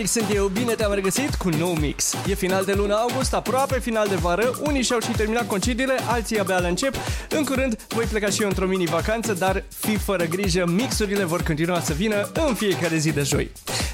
Salutare! Olix sunt eu, bine te-am regăsit cu nou mix. E final de luna august, aproape final de vară, unii și-au și terminat concediile, alții abia le încep. În curând voi pleca și eu într-o mini-vacanță, dar fi fără grijă, mixurile vor continua să vină în fiecare zi de joi.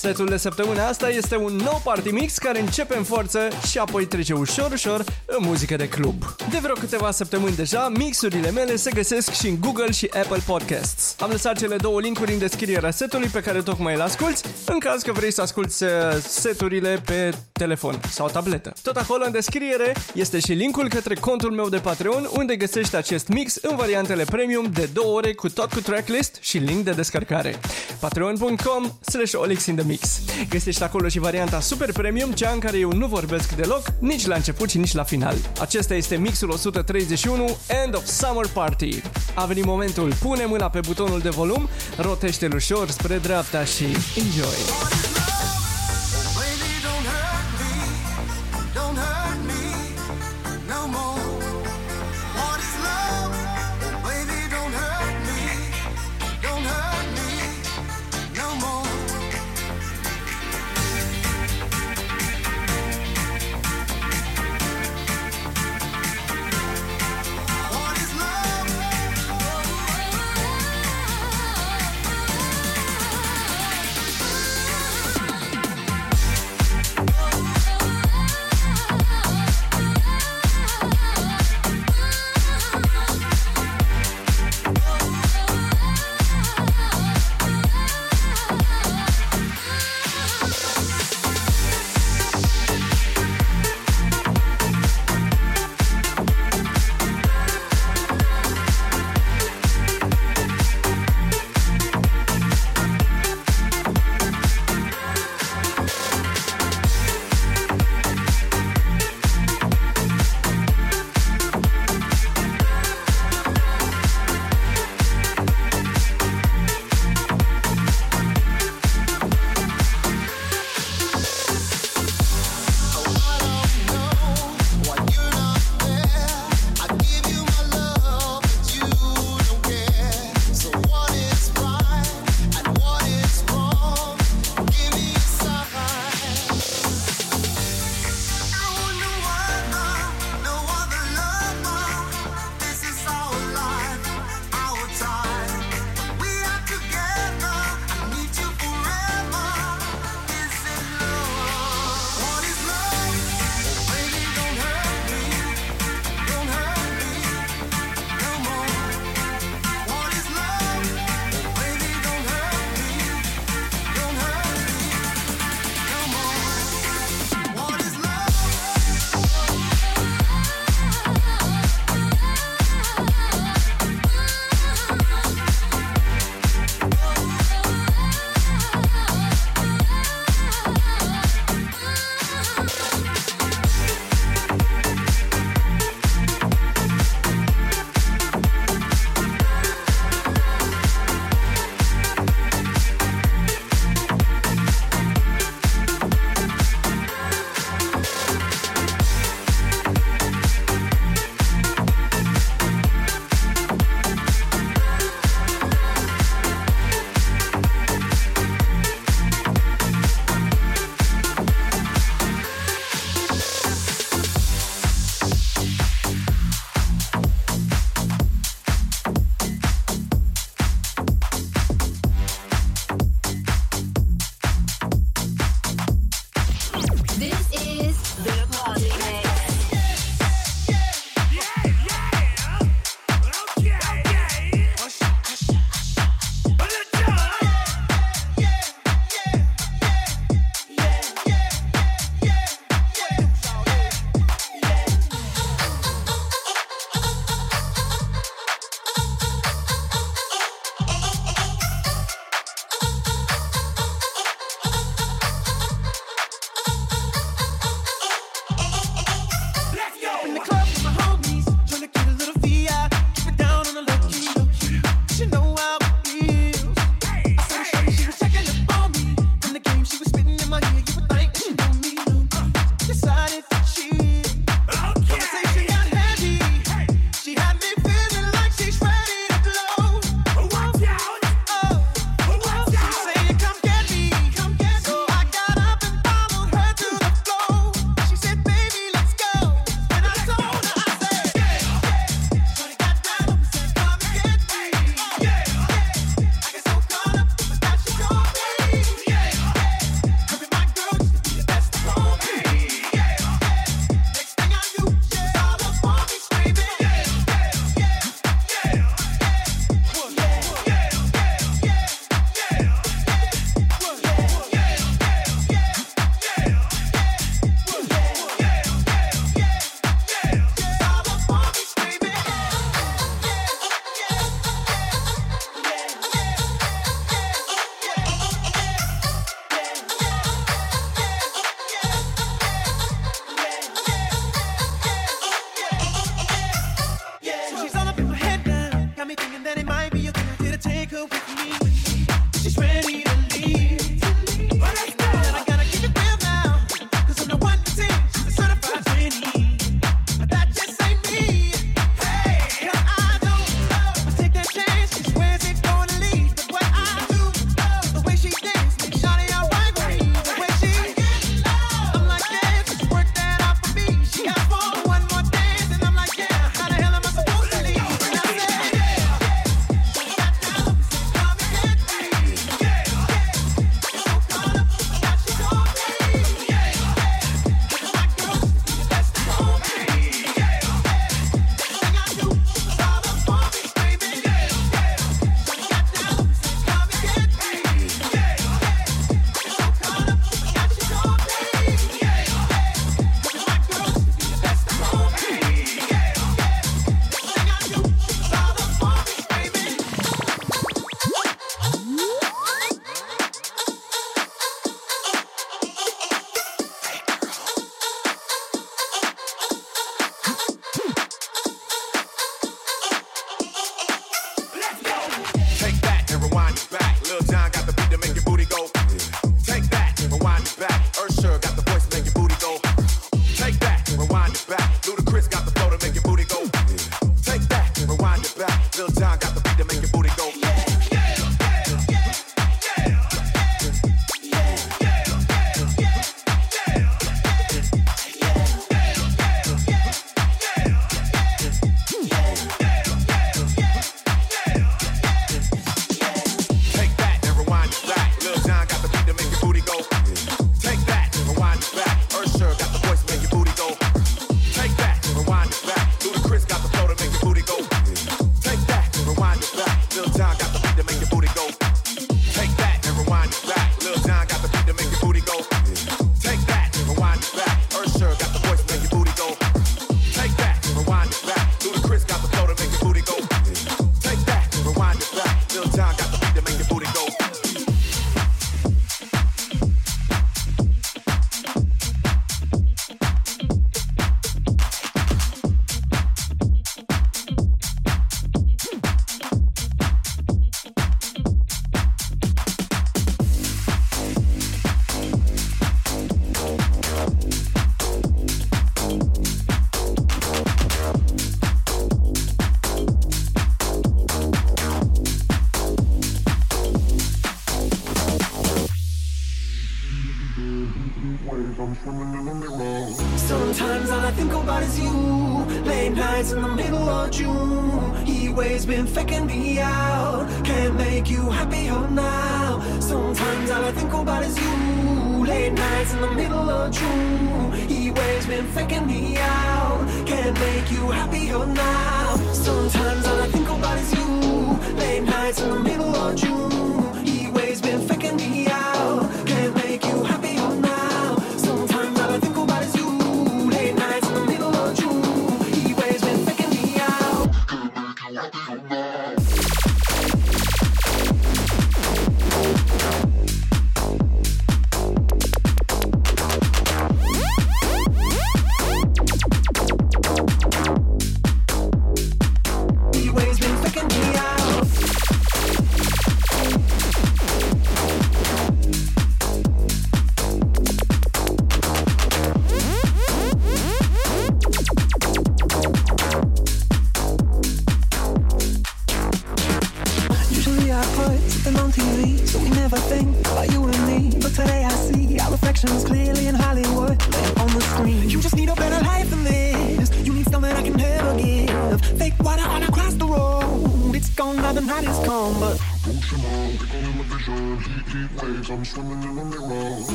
Setul de săptămâna asta este un nou party mix care începe în forță și apoi trece ușor, ușor în muzică de club. De vreo câteva săptămâni deja, mixurile mele se găsesc și în Google și Apple Podcasts. Am lăsat cele două linkuri în descrierea setului pe care tocmai îl asculti, în caz că vrei să asculti uh, seturile pe telefon sau tabletă. Tot acolo în descriere este și linkul către contul meu de Patreon unde găsești acest mix în variantele premium de 2 ore cu tot cu tracklist și link de descărcare. patreon.com slash Mix. Găsești acolo și varianta super premium, cea în care eu nu vorbesc deloc, nici la început și nici la final. Acesta este mixul 131, End of Summer Party. A venit momentul, pune mâna pe butonul de volum, rotește-l ușor spre dreapta și enjoy!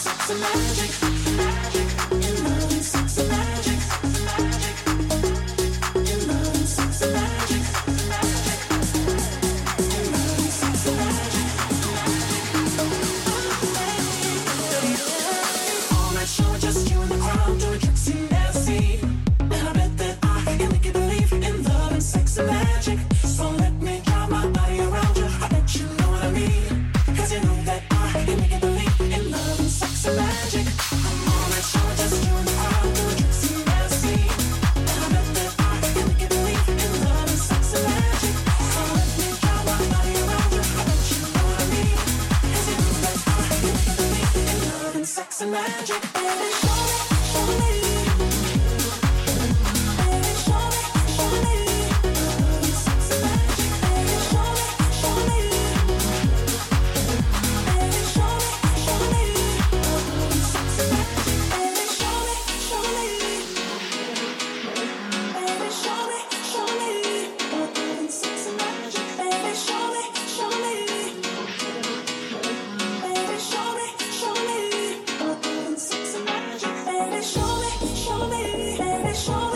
It's a magic. show.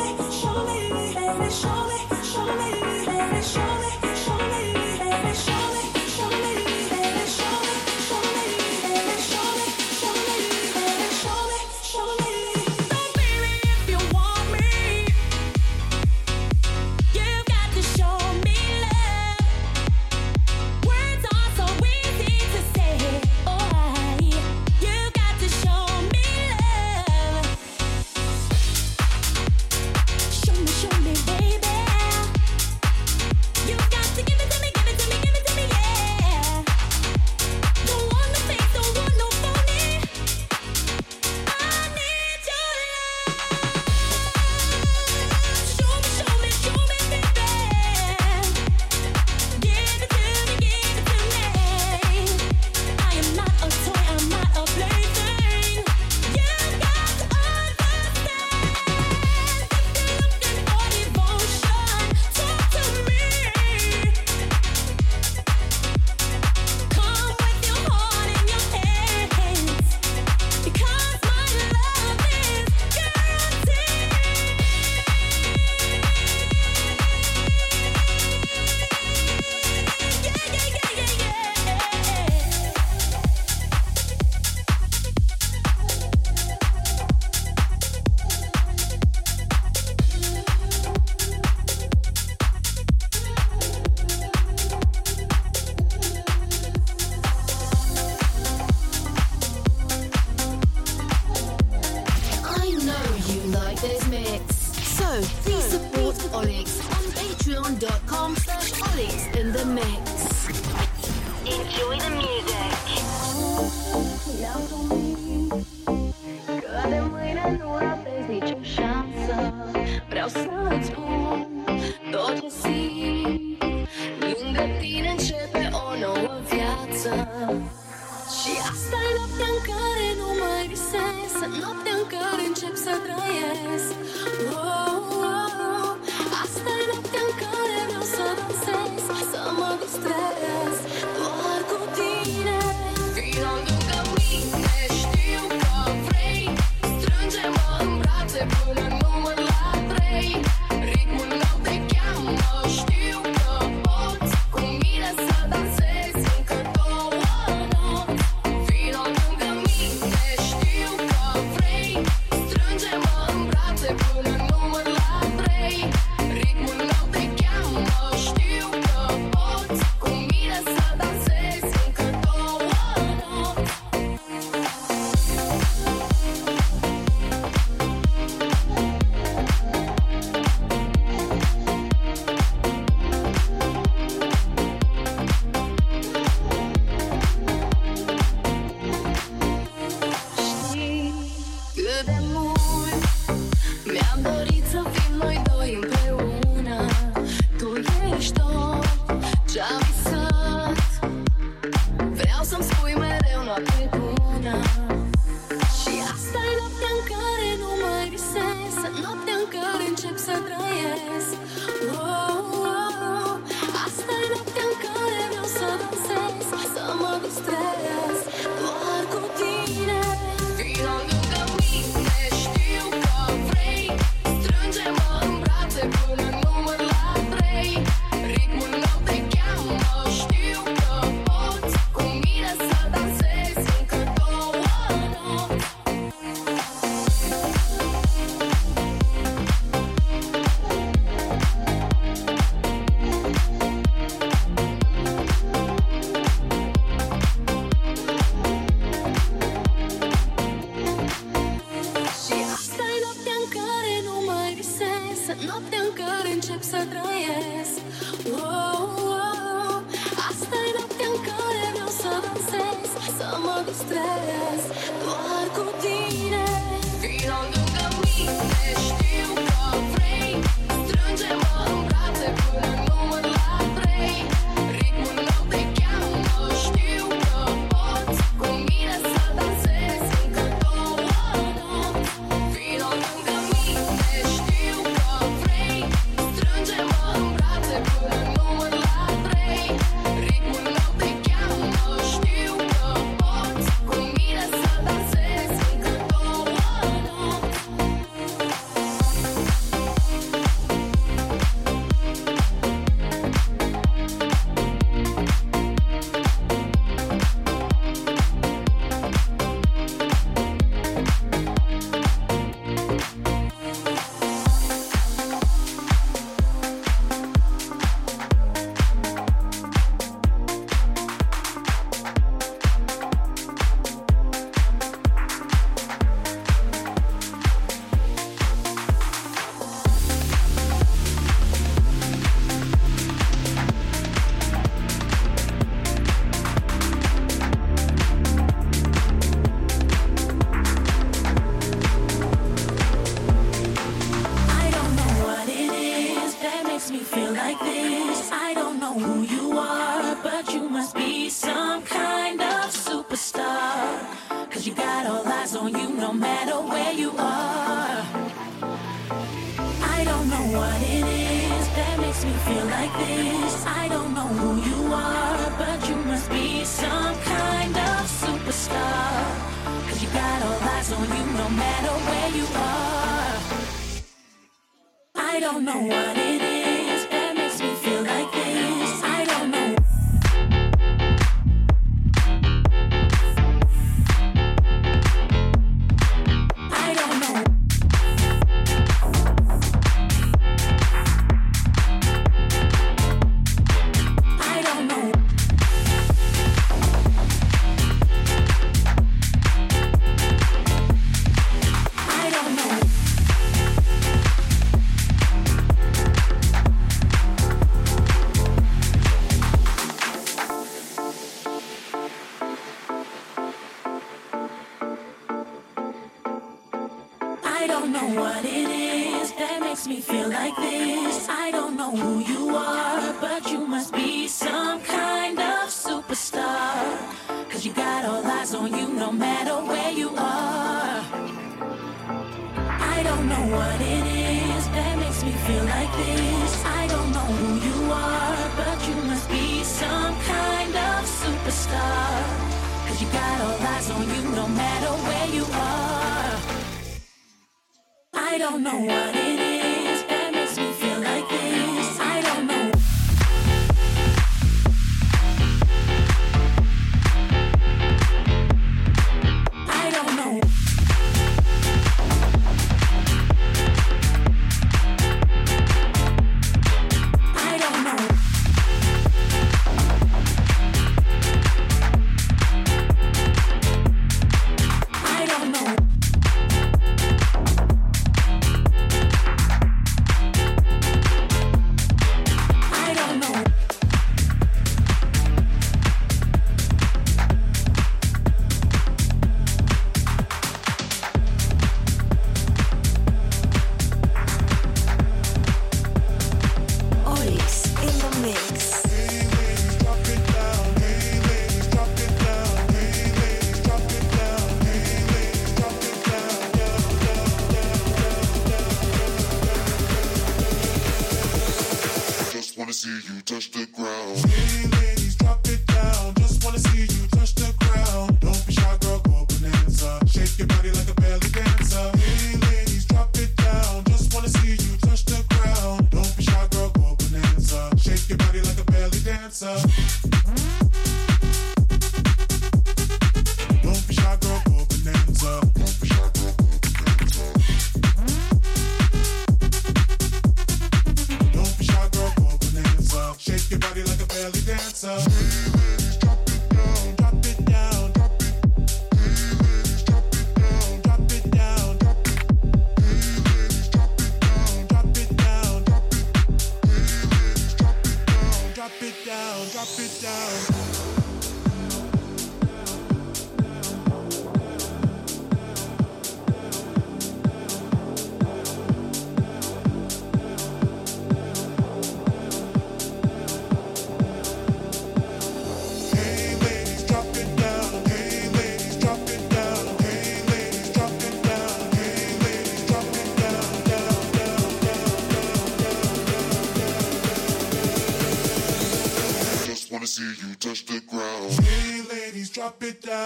Drop it down.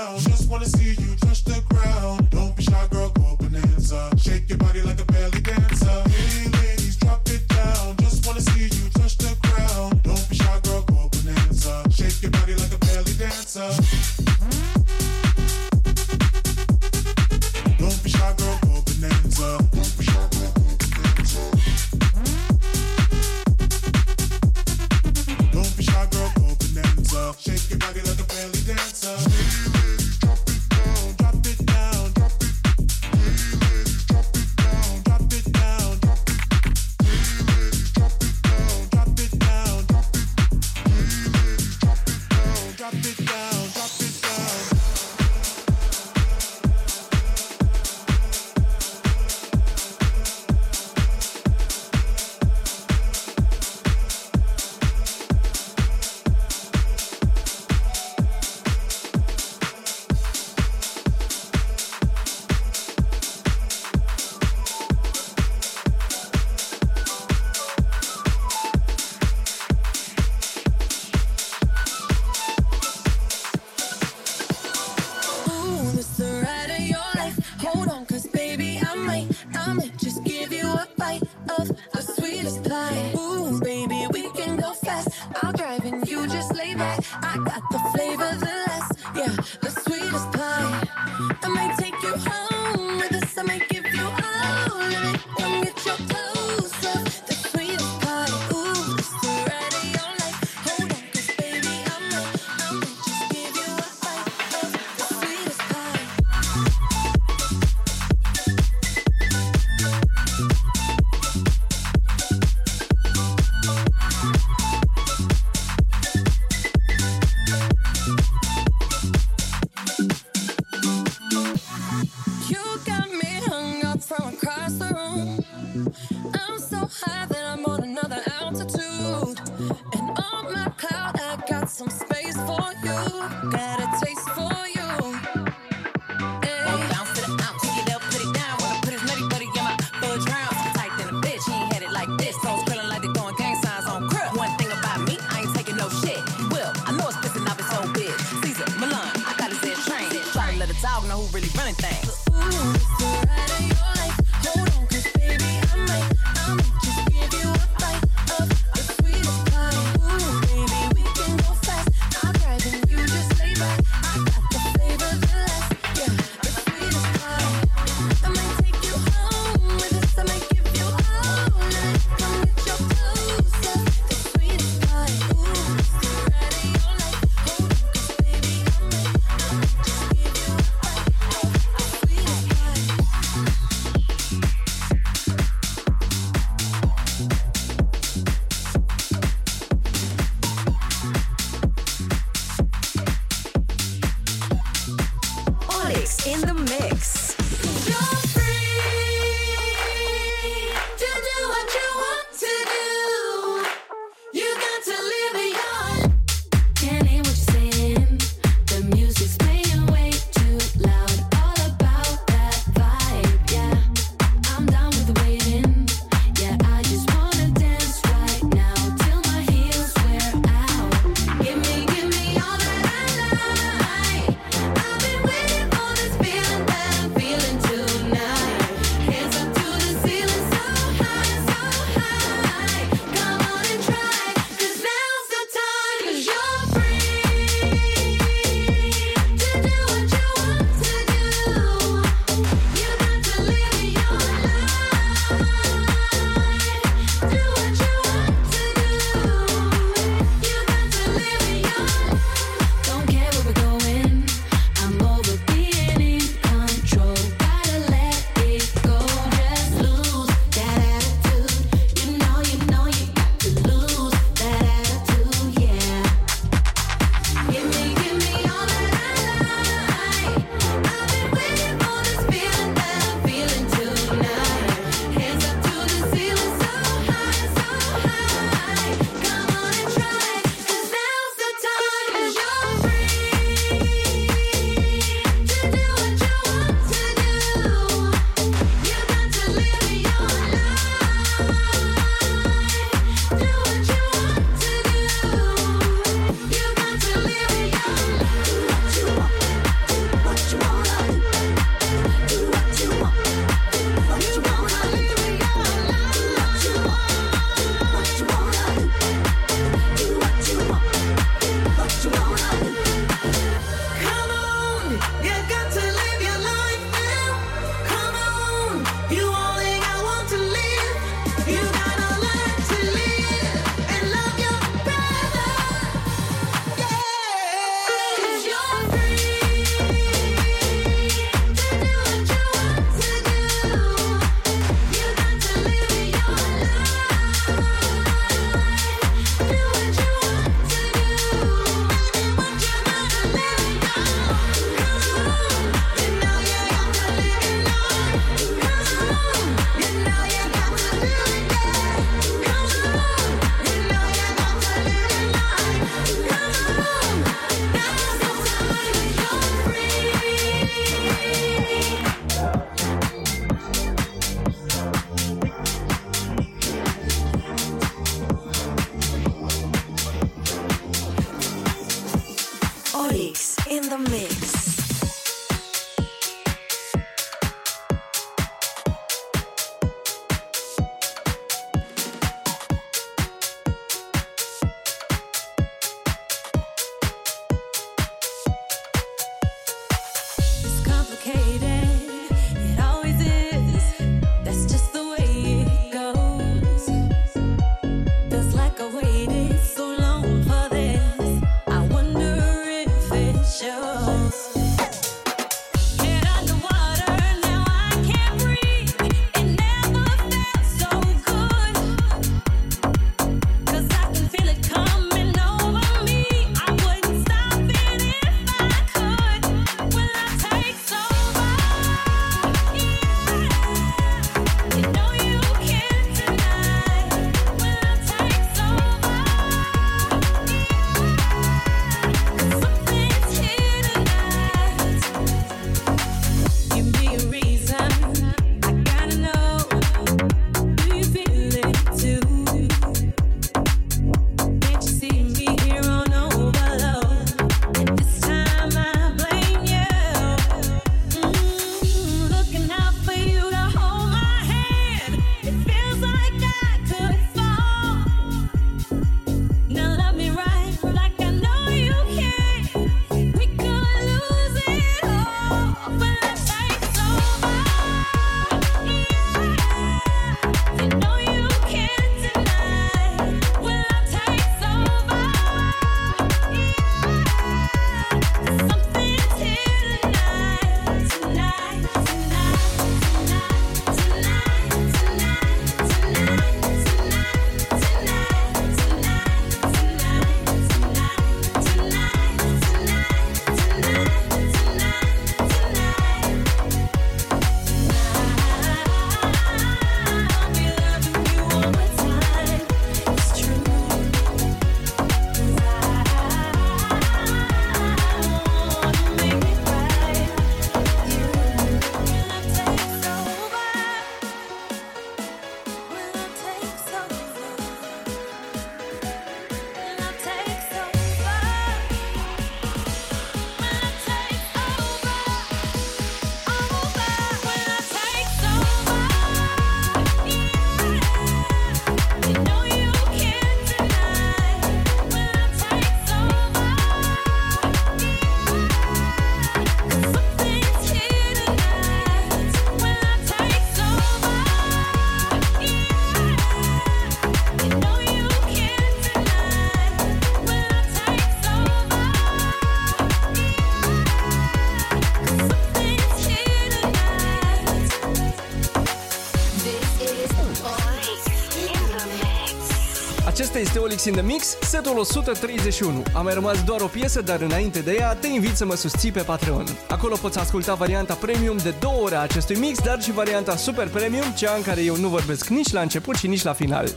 Acesta este Olix in the Mix, setul 131. A mai rămas doar o piesă, dar înainte de ea te invit să mă susții pe Patreon. Acolo poți asculta varianta premium de două ore a acestui mix, dar și varianta super premium, cea în care eu nu vorbesc nici la început și nici la final.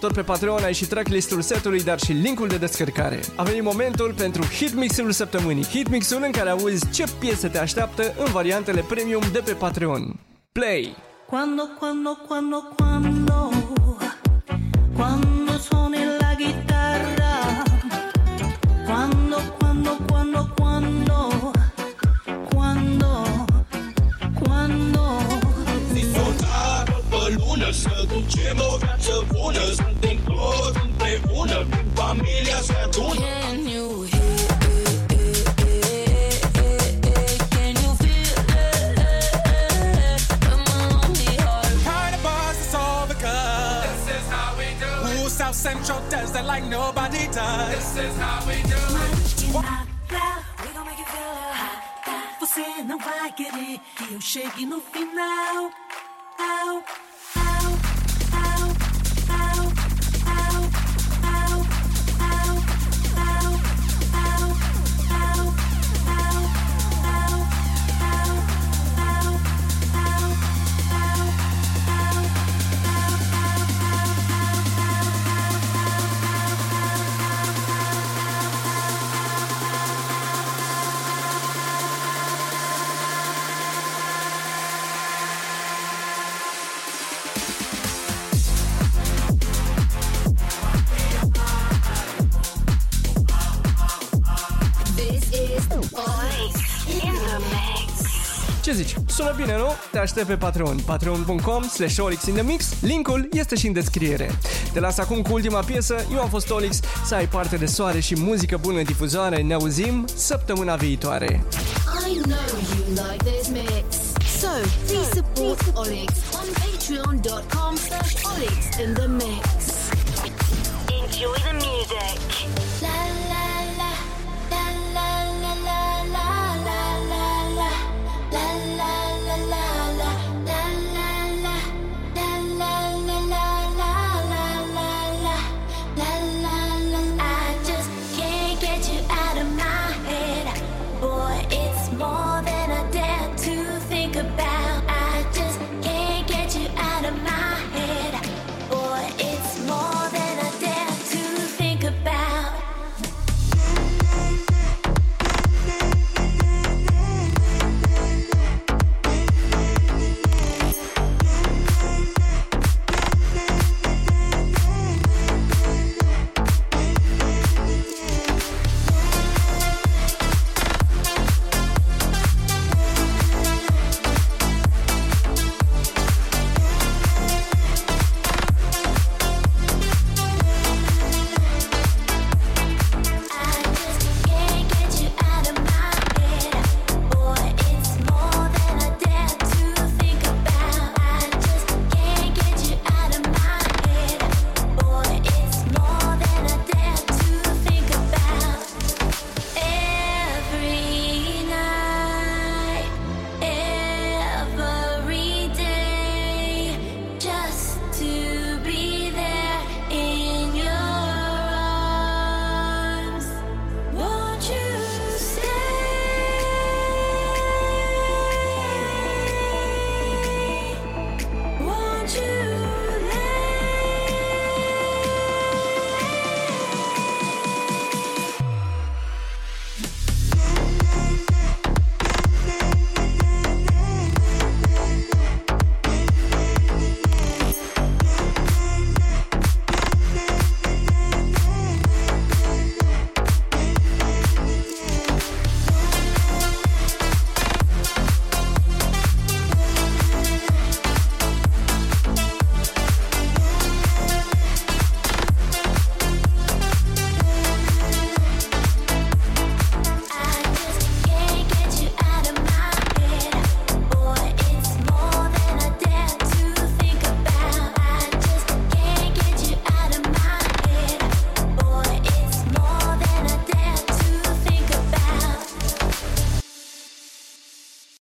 Tot pe Patreon ai și tracklistul setului, dar și linkul de descărcare. A venit momentul pentru hitmixul săptămânii. Hitmixul în care auzi ce piese te așteaptă în variantele premium de pe Patreon. Play! Quando, quando, quando, quando, quando it's all because this is how we do it. Ooh, South Central does that like nobody does. This is how we do it. We gon' make you feel hot. Você não vai querer que eu chegue no final. Ce zici? Sună bine, nu? Te aștept pe Patreon. Patreon.com slash Olix in the Mix. Linkul este și în descriere. Te las acum cu ultima piesă. Eu am fost Olix. Să ai parte de soare și muzică bună în difuzoare. Ne auzim săptămâna viitoare. I know you like this mix. So please support Olix on patreon.com slash Olix in the mix. Enjoy the music.